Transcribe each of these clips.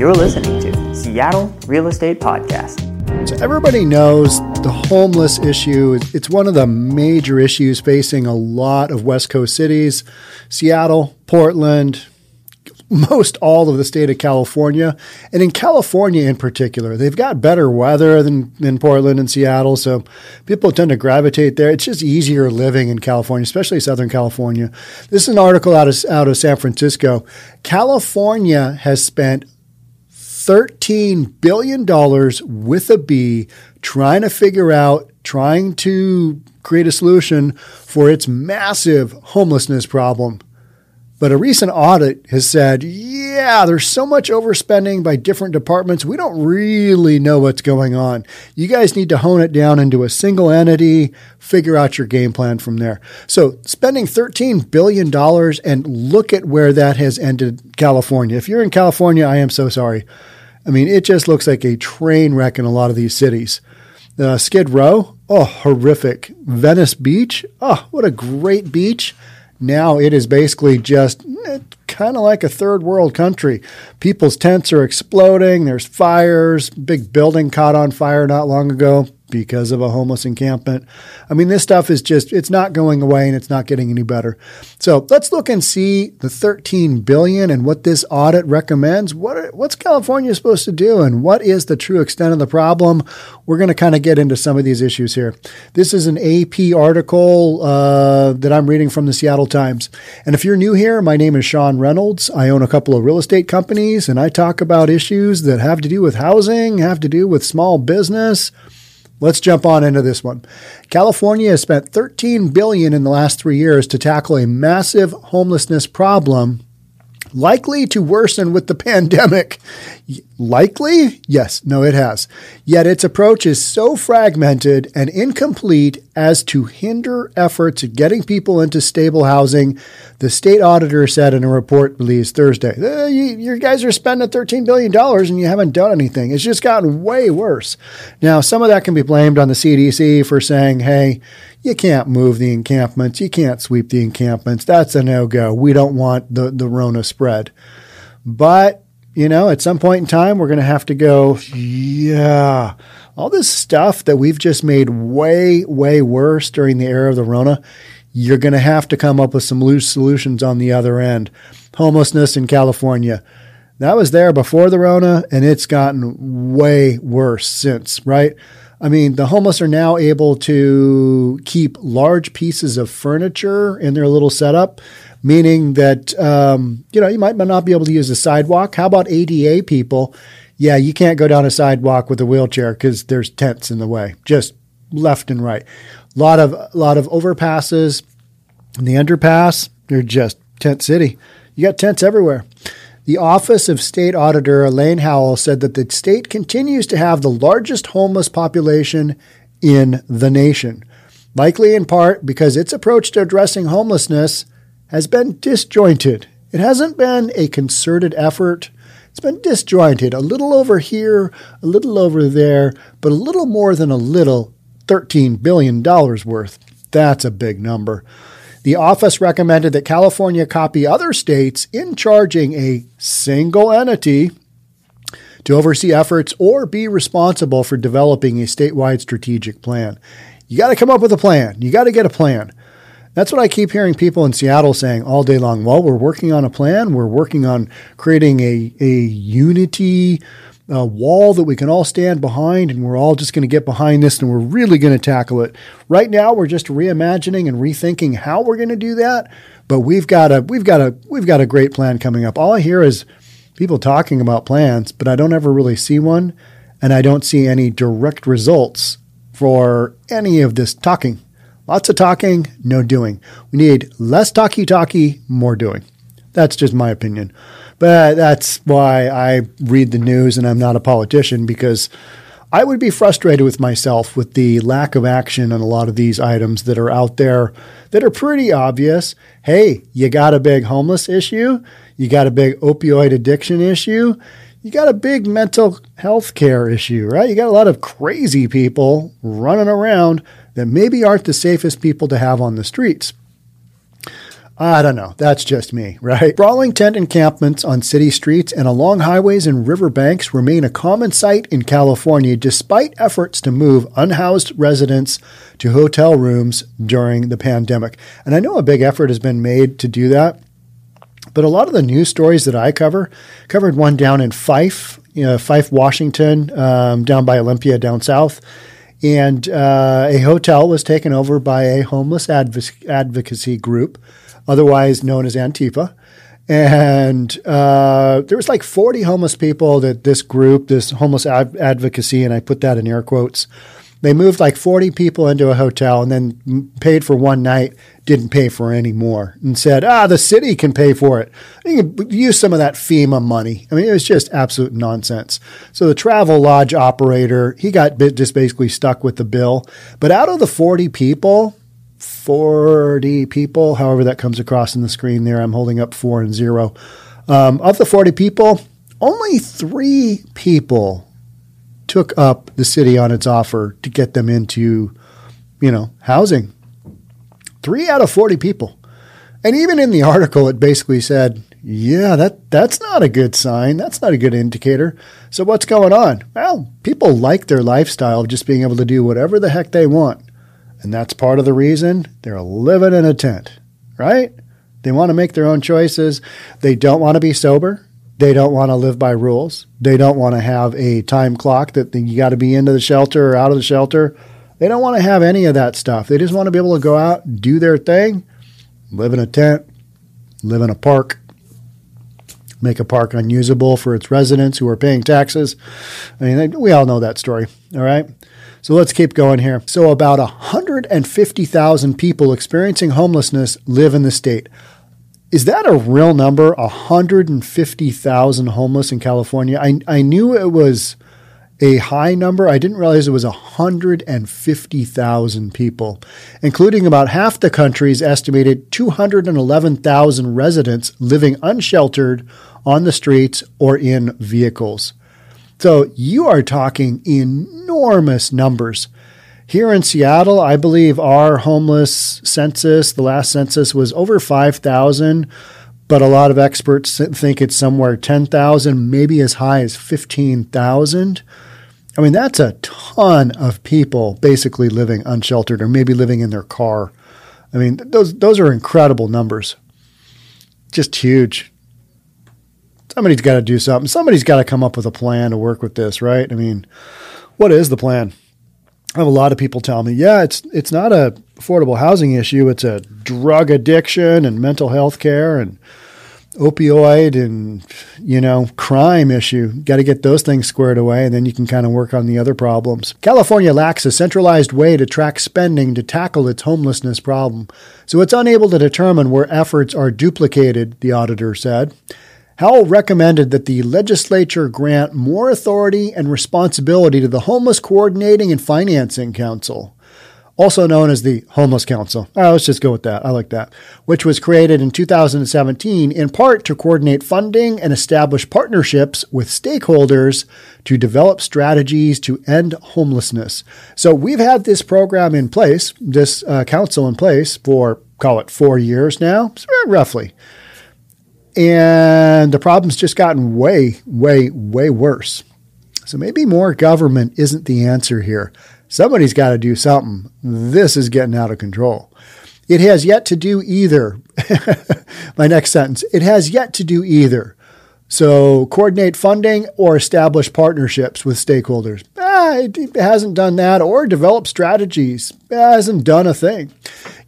You're listening to Seattle Real Estate Podcast. So everybody knows the homeless issue. It's one of the major issues facing a lot of West Coast cities, Seattle, Portland, most all of the state of California. And in California in particular, they've got better weather than, than Portland and Seattle. So people tend to gravitate there. It's just easier living in California, especially Southern California. This is an article out of, out of San Francisco. California has spent $13 billion with a B trying to figure out, trying to create a solution for its massive homelessness problem. But a recent audit has said, yeah, there's so much overspending by different departments. We don't really know what's going on. You guys need to hone it down into a single entity, figure out your game plan from there. So, spending $13 billion and look at where that has ended California. If you're in California, I am so sorry. I mean, it just looks like a train wreck in a lot of these cities. Uh, Skid Row, oh, horrific. Venice Beach, oh, what a great beach. Now it is basically just kind of like a third world country. People's tents are exploding. There's fires. Big building caught on fire not long ago because of a homeless encampment. I mean, this stuff is just, it's not going away and it's not getting any better. So let's look and see the 13 billion and what this audit recommends. What are, what's California supposed to do and what is the true extent of the problem? We're going to kind of get into some of these issues here. This is an AP article uh, that I'm reading from the Seattle Times. And if you're new here, my name is Sean Reynolds. I own a couple of real estate companies and I talk about issues that have to do with housing, have to do with small business Let's jump on into this one. California has spent 13 billion in the last 3 years to tackle a massive homelessness problem likely to worsen with the pandemic. Likely? Yes, no, it has. Yet its approach is so fragmented and incomplete as to hinder efforts at getting people into stable housing, the state auditor said in a report released Thursday. Uh, you, you guys are spending $13 billion and you haven't done anything. It's just gotten way worse. Now, some of that can be blamed on the CDC for saying, hey, you can't move the encampments. You can't sweep the encampments. That's a no go. We don't want the, the Rona spread. But, you know, at some point in time, we're going to have to go, yeah, all this stuff that we've just made way, way worse during the era of the Rona, you're going to have to come up with some loose solutions on the other end. Homelessness in California. That was there before the Rona, and it's gotten way worse since, right? I mean, the homeless are now able to keep large pieces of furniture in their little setup, meaning that, um, you know, you might not be able to use a sidewalk. How about ADA people? Yeah, you can't go down a sidewalk with a wheelchair because there's tents in the way, just left and right. A lot of, a lot of overpasses in the underpass. They're just tent city. You got tents everywhere. The Office of State Auditor Elaine Howle said that the state continues to have the largest homeless population in the nation, likely in part because its approach to addressing homelessness has been disjointed. It hasn't been a concerted effort. It's been disjointed, a little over here, a little over there, but a little more than a little $13 billion worth. That's a big number. The office recommended that California copy other states in charging a single entity to oversee efforts or be responsible for developing a statewide strategic plan. You got to come up with a plan. You got to get a plan. That's what I keep hearing people in Seattle saying all day long. Well, we're working on a plan. We're working on creating a, a unity a wall that we can all stand behind, and we're all just going to get behind this and we're really going to tackle it. Right now, we're just reimagining and rethinking how we're going to do that. But we've got a we've got a we've got a great plan coming up. All I hear is people talking about plans, but I don't ever really see one, and I don't see any direct results for any of this talking. Lots of talking, no doing. We need less talky talky, more doing. That's just my opinion. But that's why I read the news and I'm not a politician because I would be frustrated with myself with the lack of action on a lot of these items that are out there that are pretty obvious. Hey, you got a big homeless issue, you got a big opioid addiction issue, you got a big mental health care issue, right? You got a lot of crazy people running around that maybe aren't the safest people to have on the streets. I don't know. That's just me, right? Brawling tent encampments on city streets and along highways and riverbanks remain a common sight in California despite efforts to move unhoused residents to hotel rooms during the pandemic. And I know a big effort has been made to do that. But a lot of the news stories that I cover covered one down in Fife, you know, Fife, Washington, um, down by Olympia, down south. And uh, a hotel was taken over by a homeless adv- advocacy group, otherwise known as Antifa. And uh, there was like 40 homeless people that this group, this homeless ad- advocacy, and I put that in air quotes, they moved like 40 people into a hotel and then paid for one night, didn't pay for any more, and said, ah, the city can pay for it. You can use some of that FEMA money. I mean, it was just absolute nonsense. So the travel lodge operator, he got just basically stuck with the bill. But out of the 40 people, 40 people, however that comes across in the screen there, I'm holding up four and zero. Um, of the 40 people, only three people took up the city on its offer to get them into, you know, housing. Three out of 40 people. And even in the article, it basically said, yeah, that, that's not a good sign. That's not a good indicator. So what's going on? Well, people like their lifestyle of just being able to do whatever the heck they want. And that's part of the reason they're living in a tent, right? They want to make their own choices. They don't want to be sober. They don't want to live by rules. They don't want to have a time clock that you got to be into the shelter or out of the shelter. They don't want to have any of that stuff. They just want to be able to go out, do their thing, live in a tent, live in a park, make a park unusable for its residents who are paying taxes. I mean, we all know that story. All right. So let's keep going here. So, about 150,000 people experiencing homelessness live in the state. Is that a real number? 150,000 homeless in California? I, I knew it was a high number. I didn't realize it was 150,000 people, including about half the country's estimated 211,000 residents living unsheltered on the streets or in vehicles. So you are talking enormous numbers. Here in Seattle, I believe our homeless census, the last census was over 5,000, but a lot of experts think it's somewhere 10,000, maybe as high as 15,000. I mean, that's a ton of people basically living unsheltered or maybe living in their car. I mean, those those are incredible numbers. Just huge. Somebody's got to do something. Somebody's got to come up with a plan to work with this, right? I mean, what is the plan? I have a lot of people tell me, yeah, it's it's not a affordable housing issue. It's a drug addiction and mental health care and opioid and you know crime issue. Got to get those things squared away, and then you can kind of work on the other problems. California lacks a centralized way to track spending to tackle its homelessness problem, so it's unable to determine where efforts are duplicated. The auditor said. Howle recommended that the legislature grant more authority and responsibility to the Homeless Coordinating and Financing Council, also known as the Homeless Council. Right, let's just go with that. I like that. Which was created in 2017 in part to coordinate funding and establish partnerships with stakeholders to develop strategies to end homelessness. So we've had this program in place, this uh, council in place for, call it four years now, roughly. And the problem's just gotten way, way, way worse. So maybe more government isn't the answer here. Somebody's got to do something. This is getting out of control. It has yet to do either. My next sentence it has yet to do either. So, coordinate funding or establish partnerships with stakeholders. Ah, it hasn't done that or develop strategies. It hasn't done a thing.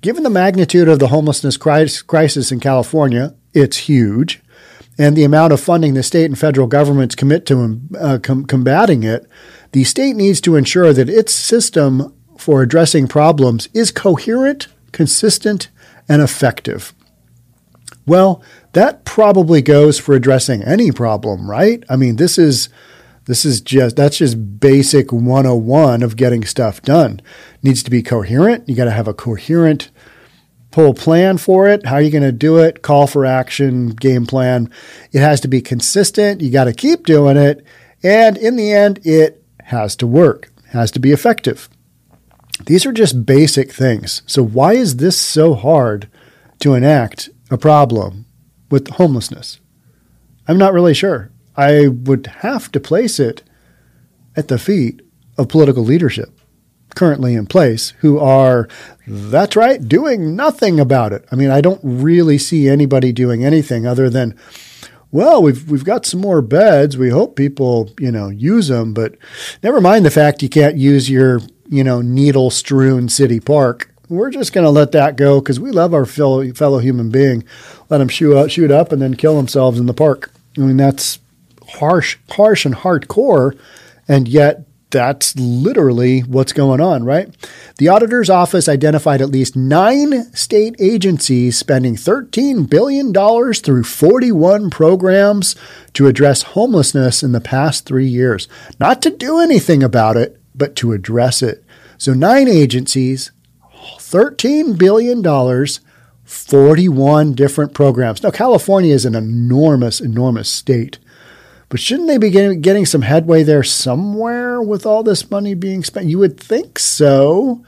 Given the magnitude of the homelessness crisis in California, it's huge. And the amount of funding the state and federal governments commit to uh, com- combating it, the state needs to ensure that its system for addressing problems is coherent, consistent, and effective. Well, that probably goes for addressing any problem, right? I mean, this is this is just that's just basic 101 of getting stuff done. It needs to be coherent. You got to have a coherent whole plan for it. How are you going to do it? Call for action, game plan. It has to be consistent. You got to keep doing it. And in the end, it has to work, has to be effective. These are just basic things. So, why is this so hard to enact a problem with homelessness? I'm not really sure. I would have to place it at the feet of political leadership currently in place who are, that's right, doing nothing about it. I mean, I don't really see anybody doing anything other than, well, we've we've got some more beds. We hope people, you know, use them, but never mind the fact you can't use your, you know, needle-strewn city park. We're just going to let that go because we love our fellow, fellow human being. Let them shoot up, shoot up and then kill themselves in the park. I mean, that's harsh, harsh and hardcore, and yet that's literally what's going on, right? The auditor's office identified at least nine state agencies spending $13 billion through 41 programs to address homelessness in the past three years. Not to do anything about it, but to address it. So, nine agencies, $13 billion, 41 different programs. Now, California is an enormous, enormous state. But shouldn't they be getting, getting some headway there somewhere with all this money being spent? You would think so.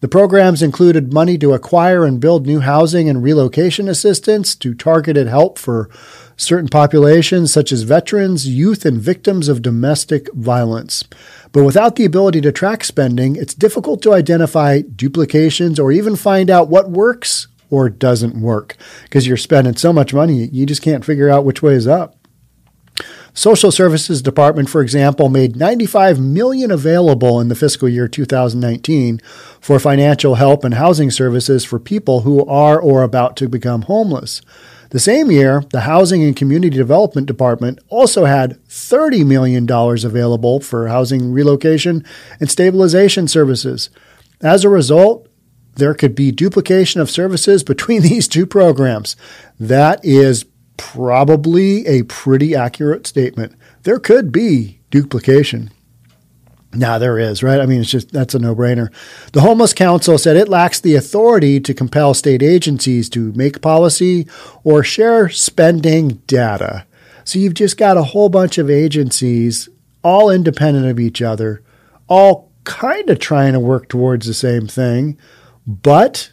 The programs included money to acquire and build new housing and relocation assistance, to targeted help for certain populations such as veterans, youth, and victims of domestic violence. But without the ability to track spending, it's difficult to identify duplications or even find out what works or doesn't work because you're spending so much money, you just can't figure out which way is up. Social Services Department, for example, made 95 million available in the fiscal year 2019 for financial help and housing services for people who are or about to become homeless. The same year, the Housing and Community Development Department also had $30 million available for housing relocation and stabilization services. As a result, there could be duplication of services between these two programs. That is probably a pretty accurate statement. There could be duplication. Now there is, right? I mean, it's just that's a no brainer. The Homeless Council said it lacks the authority to compel state agencies to make policy or share spending data. So you've just got a whole bunch of agencies, all independent of each other, all kind of trying to work towards the same thing, but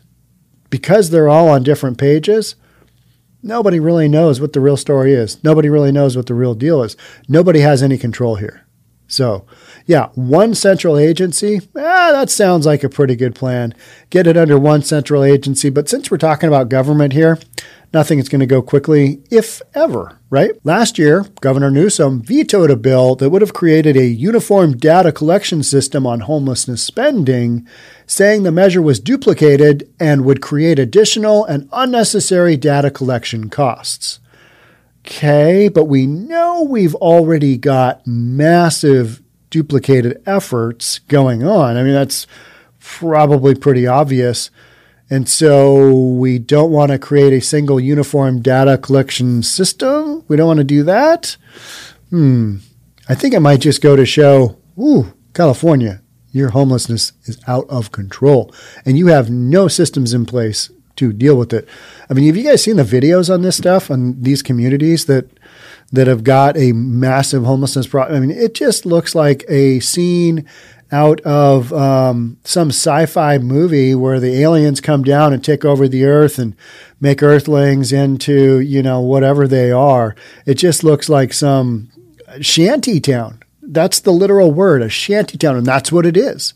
because they're all on different pages, nobody really knows what the real story is. Nobody really knows what the real deal is. Nobody has any control here. So, yeah, one central agency, ah, that sounds like a pretty good plan. Get it under one central agency. But since we're talking about government here, nothing is going to go quickly, if ever, right? Last year, Governor Newsom vetoed a bill that would have created a uniform data collection system on homelessness spending, saying the measure was duplicated and would create additional and unnecessary data collection costs. Okay, but we know we've already got massive duplicated efforts going on. I mean, that's probably pretty obvious. And so we don't want to create a single uniform data collection system. We don't want to do that. Hmm. I think I might just go to show, ooh, California, your homelessness is out of control and you have no systems in place to deal with it. I mean, have you guys seen the videos on this stuff on these communities that that have got a massive homelessness problem? I mean, it just looks like a scene out of um, some sci-fi movie where the aliens come down and take over the earth and make earthlings into you know whatever they are. It just looks like some shanty town. That's the literal word, a shanty town, and that's what it is.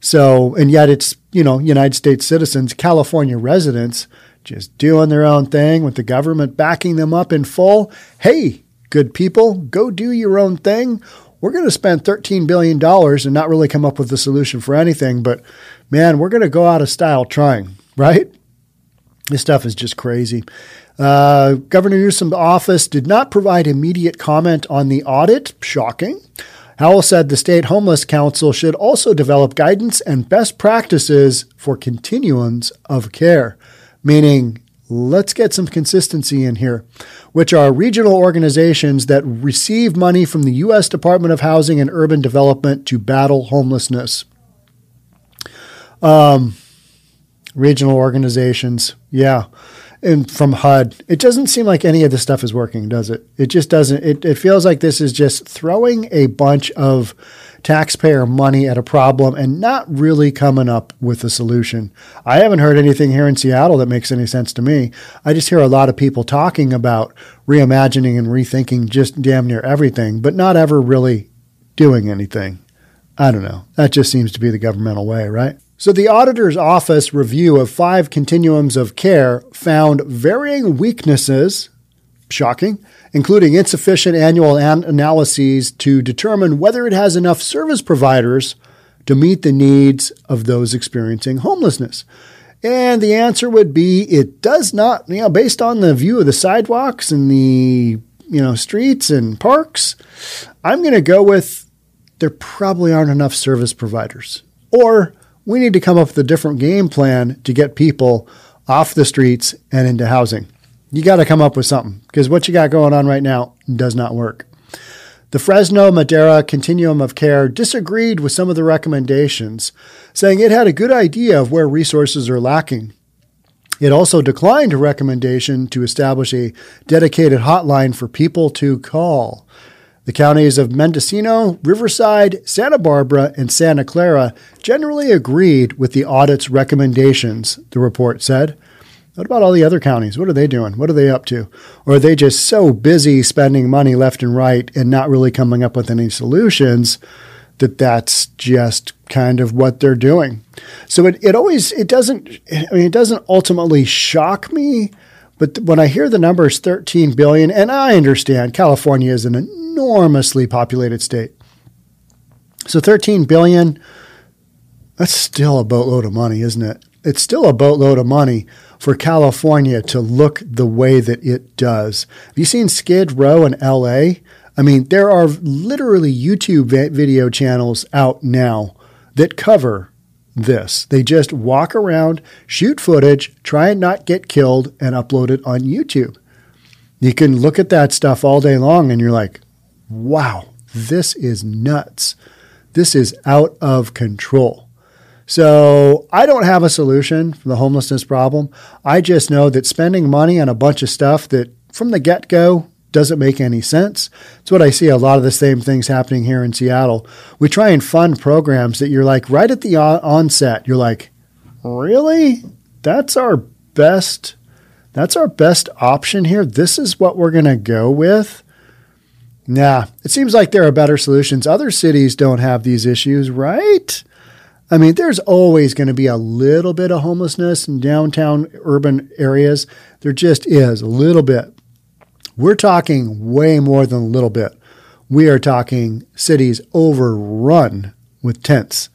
So, and yet it's you know United States citizens, California residents, just doing their own thing with the government backing them up in full. Hey, good people, go do your own thing we're going to spend $13 billion and not really come up with a solution for anything, but man, we're going to go out of style trying, right? This stuff is just crazy. Uh, Governor Newsom's office did not provide immediate comment on the audit. Shocking. Howle said the State Homeless Council should also develop guidance and best practices for continuums of care, meaning let's get some consistency in here, which are regional organizations that receive money from the U.S. Department of Housing and Urban Development to battle homelessness. Um, regional organizations, yeah. And from HUD, it doesn't seem like any of this stuff is working, does it? It just doesn't. It, it feels like this is just throwing a bunch of taxpayer money at a problem and not really coming up with a solution. I haven't heard anything here in Seattle that makes any sense to me. I just hear a lot of people talking about reimagining and rethinking just damn near everything, but not ever really doing anything. I don't know. That just seems to be the governmental way, right? So, the auditor's office review of five continuums of care found varying weaknesses, shocking, including insufficient annual an- analyses to determine whether it has enough service providers to meet the needs of those experiencing homelessness. And the answer would be it does not, you know, based on the view of the sidewalks and the, you know, streets and parks, I'm going to go with there probably aren't enough service providers. Or we need to come up with a different game plan to get people off the streets and into housing. You got to come up with something because what you got going on right now does not work. The Fresno Madera Continuum of Care disagreed with some of the recommendations, saying it had a good idea of where resources are lacking. It also declined a recommendation to establish a dedicated hotline for people to call. The counties of Mendocino, Riverside, Santa Barbara, and Santa Clara generally agreed with the audit's recommendations, the report said. What about all the other counties? What are they doing? What are they up to? Or are they just so busy spending money left and right and not really coming up with any solutions that that's just kind of what they're doing? So it, it always it doesn't I mean it doesn't ultimately shock me, but when I hear the numbers 13 billion and I understand California is an enormously populated state. So 13 billion that's still a boatload of money, isn't it? It's still a boatload of money for California to look the way that it does. Have you seen Skid Row in LA? I mean, there are literally YouTube video channels out now that cover this. They just walk around, shoot footage, try and not get killed, and upload it on YouTube. You can look at that stuff all day long and you're like, wow, this is nuts. This is out of control. So I don't have a solution for the homelessness problem. I just know that spending money on a bunch of stuff that from the get go doesn't make any sense. It's what I see a lot of the same things happening here in Seattle. We try and fund programs that you're like right at the onset, you're like, really? That's our best. That's our best option here. This is what we're going to go with. Nah, it seems like there are better solutions. Other cities don't have these issues, right? I mean, there's always going to be a little bit of homelessness in downtown urban areas. There just is a little bit. We're talking way more than a little bit. We are talking cities overrun with tents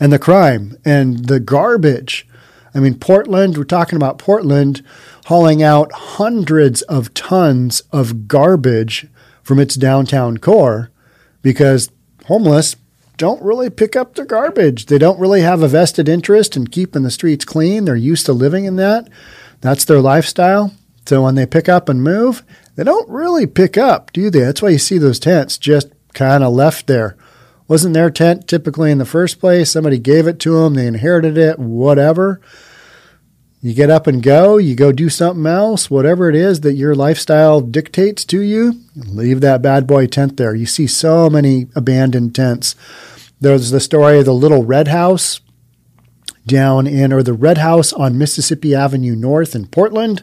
and the crime and the garbage. I mean, Portland, we're talking about Portland hauling out hundreds of tons of garbage from its downtown core because homeless don't really pick up their garbage. They don't really have a vested interest in keeping the streets clean. They're used to living in that. That's their lifestyle. So when they pick up and move, they don't really pick up, do they? That's why you see those tents just kind of left there. Wasn't their tent typically in the first place? Somebody gave it to them, they inherited it, whatever. You get up and go, you go do something else, whatever it is that your lifestyle dictates to you, leave that bad boy tent there. You see so many abandoned tents. There's the story of the little red house down in, or the red house on Mississippi Avenue North in Portland.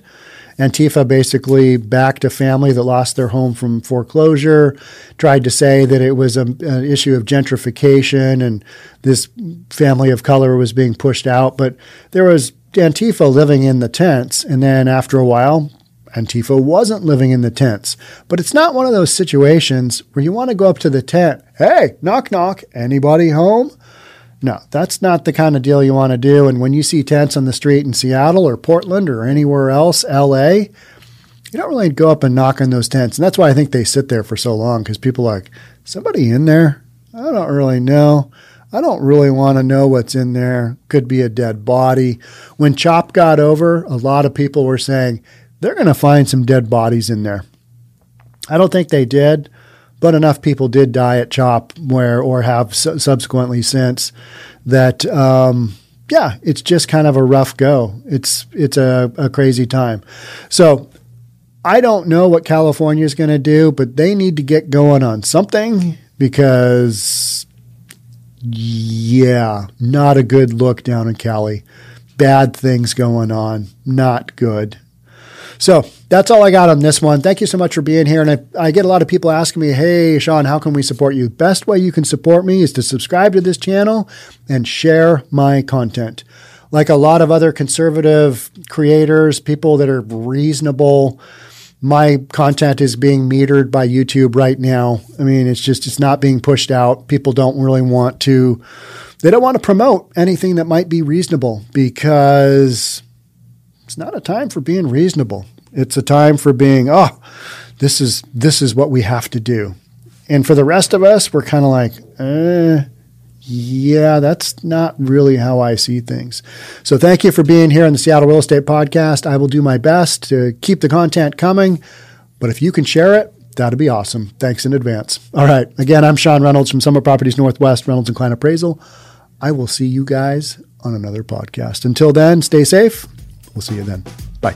Antifa basically backed a family that lost their home from foreclosure, tried to say that it was a, an issue of gentrification and this family of color was being pushed out. But there was Antifa living in the tents, and then after a while, Antifa wasn't living in the tents. But it's not one of those situations where you want to go up to the tent, hey, knock, knock, anybody home? No, that's not the kind of deal you want to do. And when you see tents on the street in Seattle or Portland or anywhere else, LA, you don't really go up and knock on those tents. And that's why I think they sit there for so long because people are like, somebody in there? I don't really know. I don't really want to know what's in there. Could be a dead body. When CHOP got over, a lot of people were saying they're going to find some dead bodies in there. I don't think they did, but enough people did die at CHOP where, or have su- subsequently since, that um, yeah, it's just kind of a rough go. It's it's a, a crazy time. So I don't know what California is going to do, but they need to get going on something because yeah, not a good look down in Cali. Bad things going on. Not good. So that's all I got on this one. Thank you so much for being here. And I, I, get a lot of people asking me, hey, Sean, how can we support you? Best way you can support me is to subscribe to this channel and share my content. Like a lot of other conservative creators, people that are reasonable, my content is being metered by YouTube right now. I mean, it's just, it's not being pushed out. People don't really want to, they don't want to promote anything that might be reasonable because it's not a time for being reasonable. It's a time for being, oh, this is this is what we have to do. And for the rest of us, we're kind of like, eh, yeah, that's not really how I see things. So thank you for being here on the Seattle Real Estate Podcast. I will do my best to keep the content coming, but if you can share it, that'd be awesome. Thanks in advance. All right. Again, I'm Sean Reynolds from Summit Properties Northwest, Reynolds and Kline Appraisal. I will see you guys on another podcast. Until then, stay safe. We'll see you then. Bye.